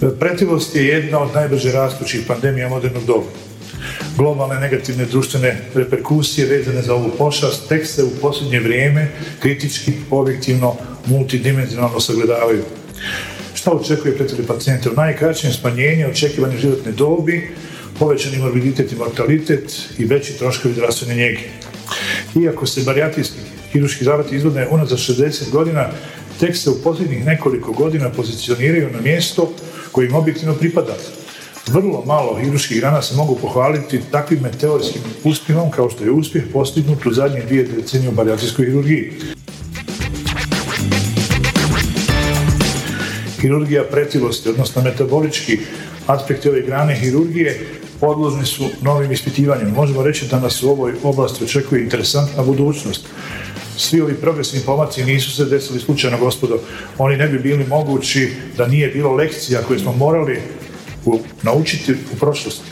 Pretilost je jedna od najbrže rastućih pandemija modernog doba. Globalne negativne društvene reperkusije vezane za ovu pošast tek se u posljednje vrijeme kritički, objektivno, multidimenzionalno sagledavaju. Šta očekuje pretili pacijente? U najkraćem smanjenje očekivane životne dobi, povećani morbiditet i mortalitet i veći troškovi zdravstvene njege. Iako se barijatijski hiruški zavati izvode unazad 60 godina, tek se u posljednjih nekoliko godina pozicioniraju na mjesto kojim objektivno pripada. Vrlo malo hiruških grana se mogu pohvaliti takvim meteorskim uspjehom kao što je uspjeh postignut u zadnje dvije decenije u barijatrijskoj hirurgiji. Hirurgija pretilosti, odnosno metabolički aspekti ove grane hirurgije podložni su novim ispitivanjem. Možemo reći da nas u ovoj oblasti očekuje interesantna budućnost svi ovi progresivni pomaci nisu se desili slučajno, gospodo. Oni ne bi bili mogući da nije bilo lekcija koje smo morali naučiti u prošlosti.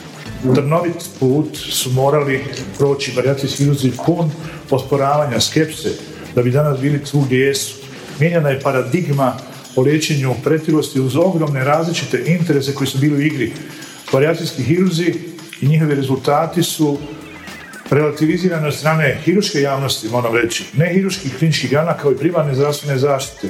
Trnovit put su morali proći varijacijski iluzi pun posporavanja, skepse, da bi danas bili tu gdje jesu. Mijenjana je paradigma o liječenju pretilosti uz ogromne različite interese koji su bili u igri. Varijacijski hiruzi i njihovi rezultati su relativizirane od strane hiruške javnosti, moram reći, ne hiruških kliničkih grana kao i primarne zdravstvene zaštite.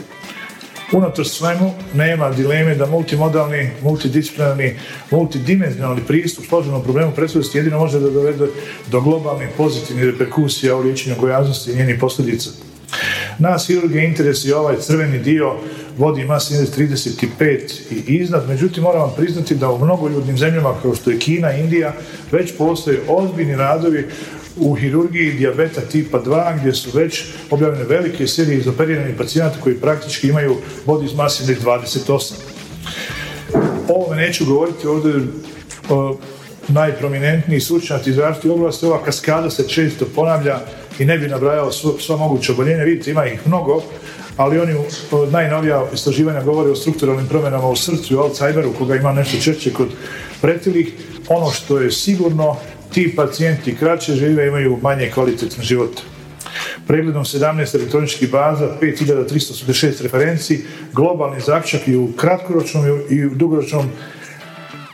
Unatoč svemu nema dileme da multimodalni, multidisciplinarni, multidimenzionalni pristup složenom problemu predstavljosti jedino može da dovede do globalnih pozitivnih reperkusija u liječenju gojaznosti i njenih posljedica. Nas hirurge interes je ovaj crveni dio vodi mas 35 i iznad, međutim moram vam priznati da u mnogoljudnim zemljama kao što je Kina, Indija, već postoje ozbiljni radovi u hirurgiji dijabeta tipa 2 gdje su već objavljene velike serije izoperiranih pacijenata koji praktički imaju body mass index 28. O ovome neću govoriti ovdje o, najprominentniji stručnjaci iz različitih oblasti, ova kaskada se često ponavlja i ne bi nabrajao sva moguća oboljenja, vidite ima ih mnogo, ali oni najnovija istraživanja govore o strukturalnim promjenama u srcu i Alzheimeru, koga ima nešto češće kod pretilih. Ono što je sigurno, ti pacijenti kraće žive imaju manje kvalitetno života. Pregledom 17 elektroničkih baza, 5386 referenci, globalni zaključak i u kratkoročnom i u dugoročnom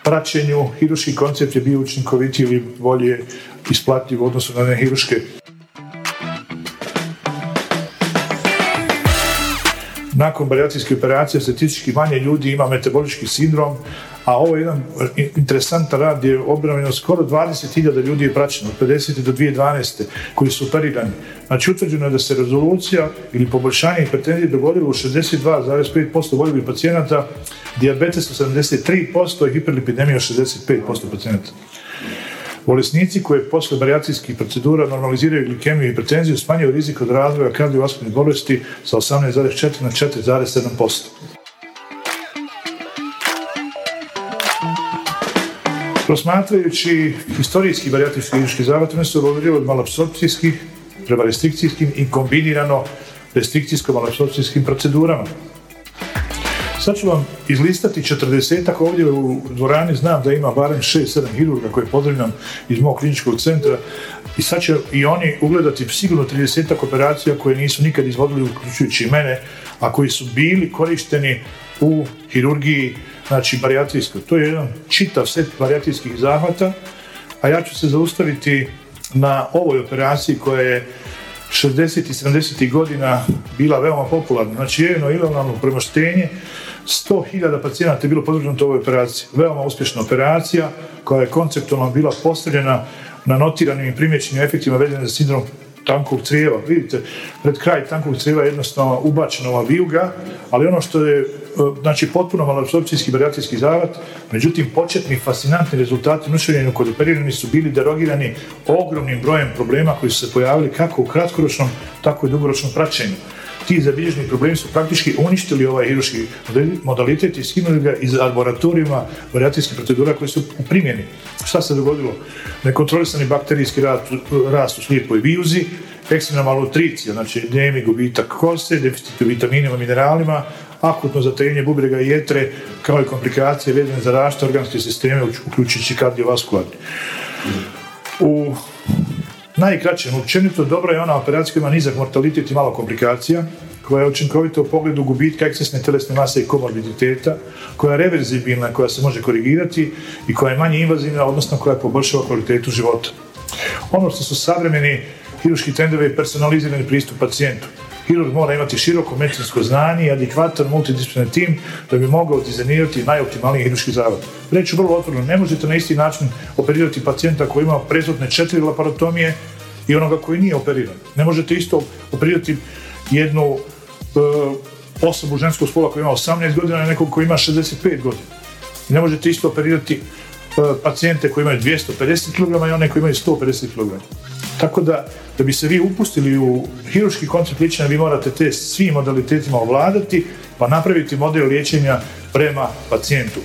praćenju hiruški koncept je bio učinkovitiji ili bolje isplativ u odnosu na nehiruške nakon barijacijske operacije statistički manje ljudi ima metabolički sindrom, a ovo je jedan interesantan rad gdje je obranjeno skoro 20.000 ljudi je praćeno od 50. do 2012. koji su operirani. Znači utvrđeno je da se rezolucija ili poboljšanje hipertenzije dogodilo u 62,5% voljivih pacijenata, diabetes 73% i hiperlipidemija 65% pacijenata. Bolesnici koji posle barijacijskih procedura normaliziraju glikemiju i hipertenziju smanjuju rizik od razvoja kardiovaskularnih bolesti sa 18,4 na 4,7%. Prosmatrajući historijski barijatrijski klinički zavod, oni su evoluirali od malapsorpcijskih prema restrikcijskim i kombinirano restrikcijsko-malapsorpcijskim procedurama. Sad ću vam izlistati četrdesetak ovdje u dvorani, znam da ima barem 6-7 hirurga koje pozdravljam iz mog kliničkog centra i sad će i oni ugledati sigurno 30 operacija koje nisu nikad izvodili, uključujući mene, a koji su bili korišteni u hirurgiji, znači barijatrijskoj. To je jedan čitav set barijatrijskih zahvata, a ja ću se zaustaviti na ovoj operaciji koja je 60. i 70. godina bila veoma popularna. Znači, jedno ilegalno premoštenje 100.000 pacijenata je bilo podvrgnuto ovoj operaciji. Veoma uspješna operacija koja je konceptualno bila postavljena na notiranim i primjećenim efektima vezanim za sindrom tankog crijeva. Vidite, pred kraj tankog crijeva je jednostavno ubačena ova vijuga, ali ono što je e, znači potpuno malabsorpcijski barijatrijski zavat, međutim početni fascinantni rezultati u kod operirani su bili derogirani ogromnim brojem problema koji su se pojavili kako u kratkoročnom, tako i dugoročnom praćenju. Ti zabilježeni problemi su praktički uništili ovaj hiruški modalitet i skinuli ga iz laboratorijuma varijacijskih procedura koji su u primjeni. Šta se dogodilo? Nekontrolisani bakterijski rast, u slijepoj vijuzi, ekstremna malnutricija, znači dnevni gubitak kose, deficit u vitaminima, mineralima, akutno zatajenje bubrega i jetre, kao i komplikacije vezane za rašte organske sisteme, uključujući kardiovaskularni. U najkraćem, općenito dobro je ona operacija koja ima nizak mortalitet i malo komplikacija, koja je učinkovita u pogledu gubitka ekscesne telesne mase i komorbiditeta, koja je reverzibilna, koja se može korigirati i koja je manje invazivna, odnosno koja poboljšava kvalitetu života. Ono što su savremeni hiruški trendovi je personalizirani pristup pacijentu. Hirurg mora imati široko medicinsko znanje i adekvatan multidisciplinarni tim da bi mogao dizajnirati najoptimalniji hiruški zavod. Reći vrlo otvoreno, ne možete na isti način operirati pacijenta koji ima prezotne četiri laparotomije i onoga koji nije operiran. Ne možete isto operirati jednu e, osobu ženskog spola koja ima 18 godina i nekog koji ima 65 godina. Ne možete isto operirati e, pacijente koji imaju 250 kg i one koji imaju 150 kg. Tako da, da bi se vi upustili u hiruški koncept liječenja, vi morate te svim modalitetima ovladati, pa napraviti model liječenja prema pacijentu.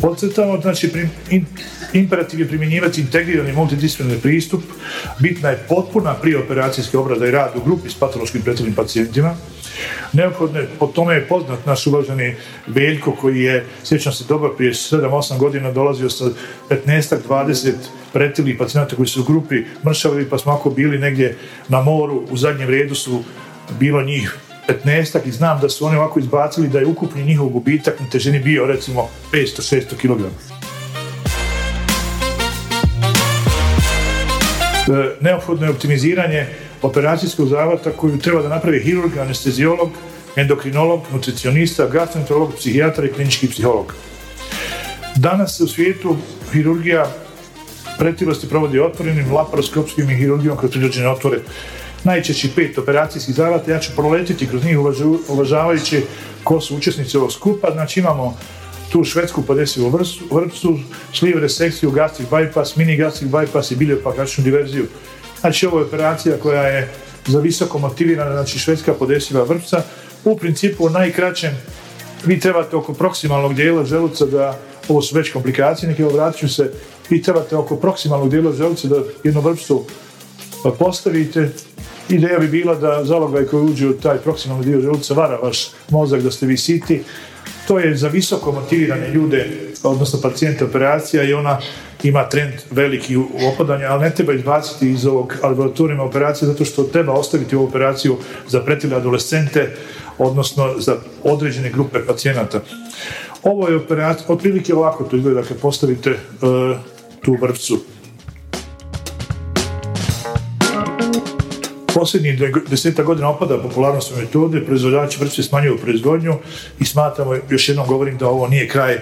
Podcrtamo, znači, imperativ je primjenjivati integrirani multidisciplinarni pristup, bitna je potpuna prioperacijska obrada i rad u grupi s patološkim pretvornim pacijentima, Neophodno po tome je poznat naš uvaženi Veljko koji je, sjećam se dobro, prije 7-8 godina dolazio sa 15-20 pretilih pacijenata koji su u grupi mršavili pa smo ako bili negdje na moru, u zadnjem redu su bilo njih 15 i znam da su oni ovako izbacili da je ukupni njihov gubitak na težini bio recimo 500-600 kg. Neophodno je optimiziranje operacijskog zavata koju treba da napravi hirurg, anesteziolog, endokrinolog, nutricionista, gastroenterolog, psihijatar i klinički psiholog. Danas se u svijetu hirurgija pretilosti provodi otvorenim laparoskopskim i hirurgijom kroz prirođene otvore. Najčešći pet operacijskih zavata, ja ću proletiti kroz njih uvažavajući ko su učesnici ovog skupa. Znači imamo tu švedsku podesivu vrpcu, sliv resekciju, gastric bypass, mini gastric bypass i biliopakačnu diverziju. Znači ovo je operacija koja je za visoko motivirana, znači švedska podesiva vrpca. U principu u najkraćem vi trebate oko proksimalnog dijela želuca da, ovo su već komplikacije, neki vratit ću se, vi trebate oko proksimalnog dijela želuca da jednu vrpcu postavite. Ideja bi bila da zalogaj koji uđe u taj proksimalni dio želuca vara vaš mozak da ste vi siti. To je za visoko motivirane ljude, odnosno pacijente operacija i ona ima trend veliki u opadanju, ali ne treba izbaciti iz ovog laboratorijuma operacije zato što treba ostaviti ovu operaciju za pretile adolescente, odnosno za određene grupe pacijenata. Ovo je operacija, otprilike ovako to izgleda kad postavite e, tu vrpcu. Posljednjih deseta godina opada popularnost metode, proizvođači vrpce smanjuju proizvodnju i smatramo, još jednom govorim da ovo nije kraj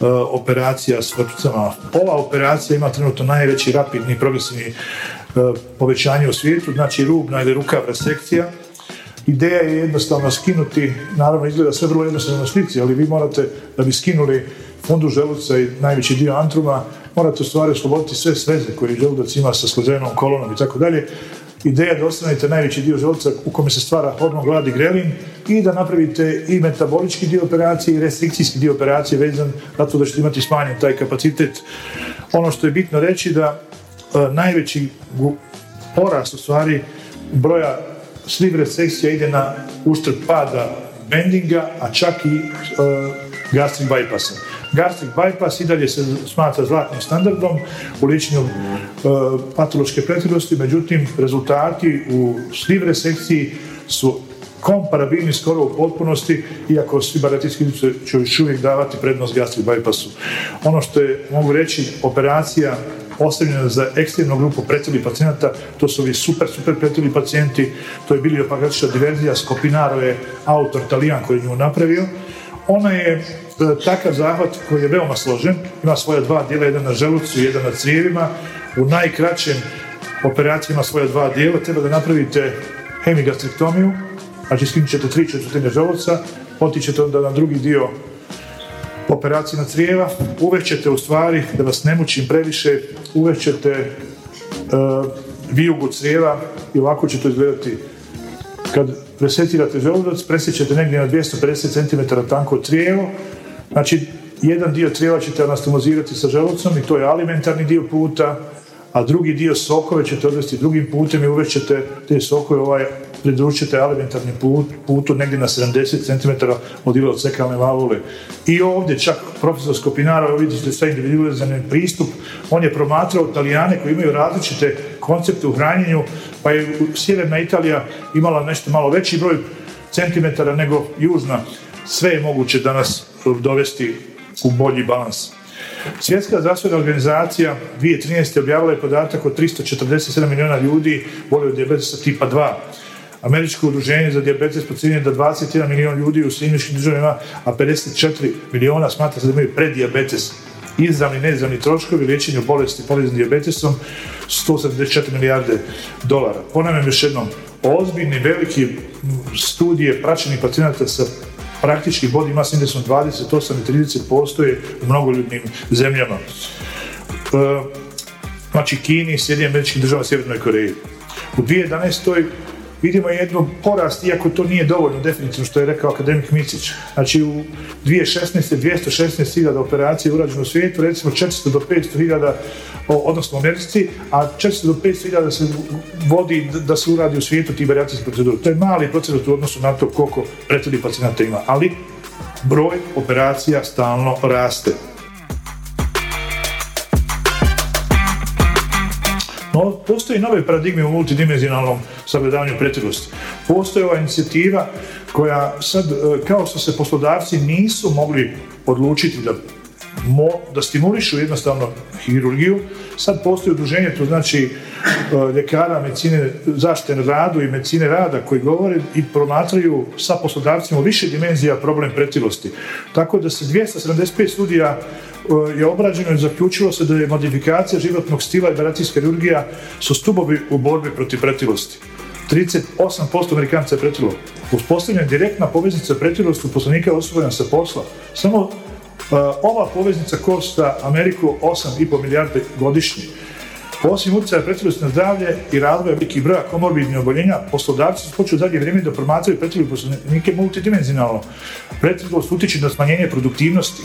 E, operacija s vrpcama. Ova operacija ima trenutno najveći rapidni progresivni e, povećanje u svijetu, znači rubna ili rukavna sekcija. Ideja je jednostavno skinuti, naravno izgleda sve vrlo jednostavno na slici, ali vi morate, da bi skinuli fundu želuca i najveći dio antruma, morate u stvari osloboditi sve sveze koje želudac ima sa sklozenom kolonom i tako dalje, ideja da ostanete najveći dio želuca u kome se stvara hormon gladi grelin i da napravite i metabolički dio operacije i restrikcijski dio operacije vezan zato da ćete imati smanjen taj kapacitet. Ono što je bitno reći da e, najveći porast u stvari broja sliv resekcija ide na uštrb pada bendinga, a čak i e, gastric bypassa. Gastric bypass i dalje se smatra zlatnim standardom u liječenju e, patološke pretilosti, međutim rezultati u sliv resekciji su komparabilni skoro u potpunosti, iako svi baratijski će još uvijek davati prednost gastric bypassu. Ono što je, mogu reći, operacija ostavljena za ekstremnu grupu pretilih pacijenata, to su ovi super, super pretili pacijenti, to je bili opagačića diverzija, Skopinaro je autor Talijan koji nju napravio. Ona je E, takav zahvat koji je veoma složen, ima svoja dva dijela, jedan na želucu i jedan na crijevima. U najkraćem operaciji ima svoja dva dijela, treba da napravite hemigastrektomiju, znači skinut ćete tri četvrtine želuca, otićete onda na drugi dio operacije na crijeva, uvećete u stvari, da vas ne mučim previše, uvećete uh, vijugu crijeva i ovako će to izgledati. Kad presetirate želudac, presjećete negdje na 250 cm tanko trijevo, znači jedan dio trijeva ćete anastomozirati sa želucom i to je alimentarni dio puta, a drugi dio sokove ćete odvesti drugim putem i uvešćete te sokove ovaj, pridručite alimentarni put, putu negdje na 70 cm od ileocekalne valule. I ovdje čak profesor Skopinara, vidite sve individualizirani pristup, on je promatrao Italijane koji imaju različite koncepte u hranjenju, pa je sjeverna Italija imala nešto malo veći broj centimetara nego južna. Sve je moguće danas dovesti u bolji balans. Svjetska zdravstvena organizacija 2013. objavila je podatak od 347 milijuna ljudi boli od dijabetesa tipa 2. Američko udruženje za dijabetes procjenjuje da 21 milijun ljudi u svimičkim državima, a 54 milijuna smatra se da imaju predijabetes. Izravni, neizravni troškovi liječenju bolesti povezani dijabetesom 174 milijarde dolara. Ponavljam još jednom, ozbiljni, veliki studije praćenih pacijenata sa praktički body mass indeksom 28 i 30 postoje u mnogoljudnim zemljama. E, znači Kini, Sjedinim američkih država, Sjevernoj Koreji. U 2011 vidimo jednu porast, iako to nije dovoljno definitivno što je rekao akademik Micić. Znači u 2016. 216.000 operacija urađeno u svijetu, recimo 400 do 500.000 odnosno u Americi, a 400 do 500.000 se vodi da se uradi u svijetu ti barijacijski proceduri. To je mali procenat u odnosu na to koliko prethodnih pacijenata ima, ali broj operacija stalno raste. No, postoji nove paradigme u multidimenzionalnom sagledavanju pretilosti. Postoji ova inicijativa koja sad, e, kao što se poslodavci nisu mogli odlučiti da mo, da stimulišu jednostavno hirurgiju. Sad postoji udruženje, to znači e, ljekara medicine zaštite na radu i medicine rada koji govore i promatraju sa poslodavcima više dimenzija problem pretilosti. Tako da se 275 studija e, je obrađeno i zaključilo se da je modifikacija životnog stila i baracijska kirurgija su stubovi u borbi protiv pretilosti. 38% Amerikanca je pretilo. Uspostavljena direktna poveznica pretilosti poslanika je sa posla. Samo ova poveznica košta Ameriku 8,5 milijarde godišnje. Osim utjecaja pretilosti na zdravlje i razvoja velikih broja komorbidnih oboljenja, poslodavci su počeli u zadnje vrijeme da promatraju pretilost poslovnike multidimenzionalno. Pretilost utječe na smanjenje produktivnosti,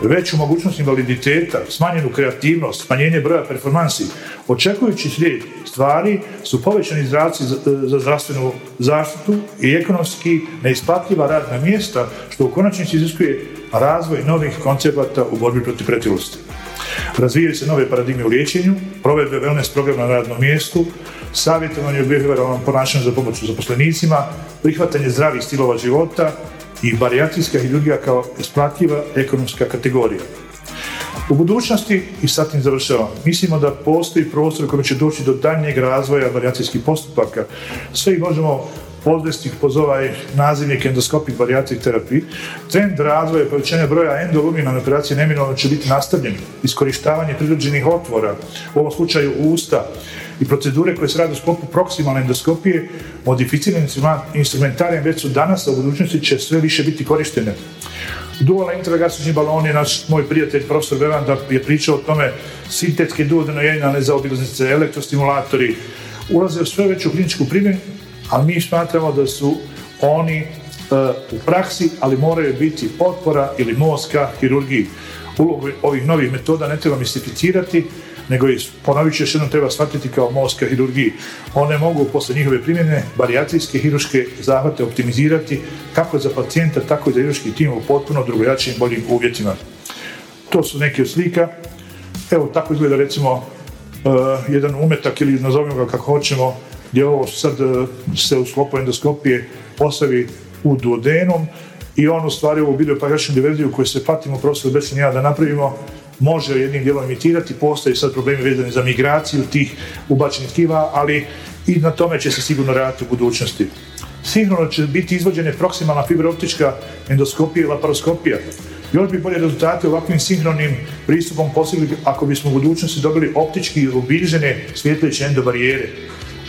veću mogućnost invaliditeta, smanjenu kreativnost, smanjenje broja performansi. Očekujući slijed stvari su povećani izraci za zdravstvenu zaštitu i ekonomski neisplatljiva radna mjesta, što u konačnici iziskuje razvoj novih koncepata u borbi protiv pretilosti. Razvijaju se nove paradigme u liječenju, provedbe wellness programa na radnom mjestu, savjetovanje u behavioralnom ponašanju za pomoć zaposlenicima, prihvatanje zdravih stilova života i barijatrijska hirurgija kao isplatljiva ekonomska kategorija. U budućnosti, i sad tim završavam, mislimo da postoji prostor u kojem će doći do daljnjeg razvoja varijacijskih postupaka. Sve ih možemo podvesti kroz ovaj nazivnik endoskopik barijatrik terapiji. Trend razvoja i povećanja broja endoluminalne operacije neminovno će biti nastavljen. Iskorištavanje prirođenih otvora, u ovom slučaju usta, i procedure koje se rade u sklopu proksimalne endoskopije, modificiranim instrumentarijem već su danas, a u budućnosti će sve više biti korištene. Dualne intragastrični baloni, naš moj prijatelj profesor Bevanda je pričao o tome, sintetske duodenojenalne zaobilaznice, elektrostimulatori, ulaze u sve veću kliničku primjenu, ali mi smatramo da su oni e, u praksi, ali moraju biti potpora ili mozka hirurgiji. Ulogu ovih novih metoda ne treba mistificirati, nego i ponovit ću još treba shvatiti kao mozka hirurgiji. One mogu posle njihove primjene barijatrijske hiruške zahvate optimizirati kako za pacijenta, tako i za hiruški tim u potpuno drugojačijim boljim uvjetima. To su neke od slika. Evo tako izgleda recimo uh, jedan umetak ili nazovimo ga kako hoćemo gdje ovo sad e, se u sklopu endoskopije postavi u duodenom i on u stvari ovu bideopagačnu diverziju koju se patimo profesor Becin ja da napravimo može jednim dijelom imitirati, postoje sad problemi vezani za migraciju tih ubačenih tkiva, ali i na tome će se sigurno raditi u budućnosti. Sigurno će biti izvođene proksimalna fibrooptička endoskopija i laparoskopija. Još bi bolje rezultate ovakvim sinhronim pristupom postigli ako bismo u budućnosti dobili optički ubilježene svjetleće endobarijere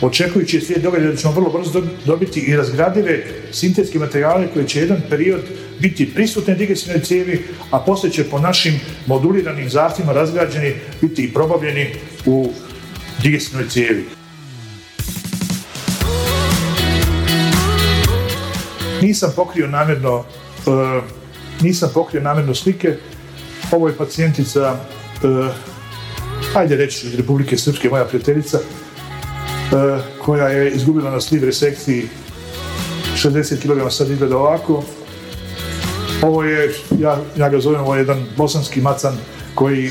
očekujući slijed događaja da ćemo vrlo brzo dobiti i razgradive sintetske materijale koji će jedan period biti prisutne digestivnoj cijevi, a poslije će po našim moduliranim zahtjevima razgrađeni biti i probavljeni u digestivnoj cijevi. Nisam pokrio namjerno e, nisam pokrio namjerno slike. Ovo je pacijentica e, ajde reći iz Republike Srpske, moja prijateljica, koja je izgubila na sliv resekciji 60 kg, sad izgleda ovako. Ovo je, ja, ja ga zovem, ovo je jedan bosanski macan koji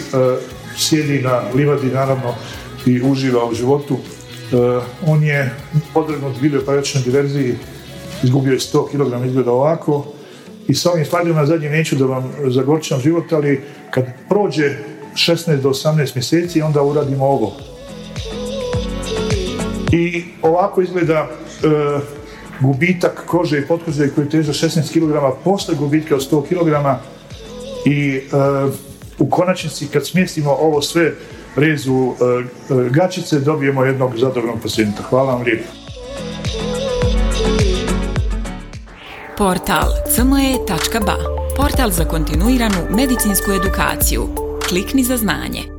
sjedi na livadi, naravno, i uživa u životu. Uh, on je podvrgnut bilioparatičnoj diverziji, izgubio je 100 kg, izgleda ovako. I sa ovim stvarima zadnje neću da vam zagorčam život, ali kad prođe 16 do 18 mjeseci, onda uradimo ovo. I ovako izgleda uh, gubitak kože i potkože koji teže 16 kg posle gubitka od 100 kg i uh, u konačnici kad smjestimo ovo sve rezu uh, gačice dobijemo jednog zadovoljnog pacijenta. Hvala vam lijepo. Portal cme.ba Portal za kontinuiranu medicinsku edukaciju. Klikni za znanje.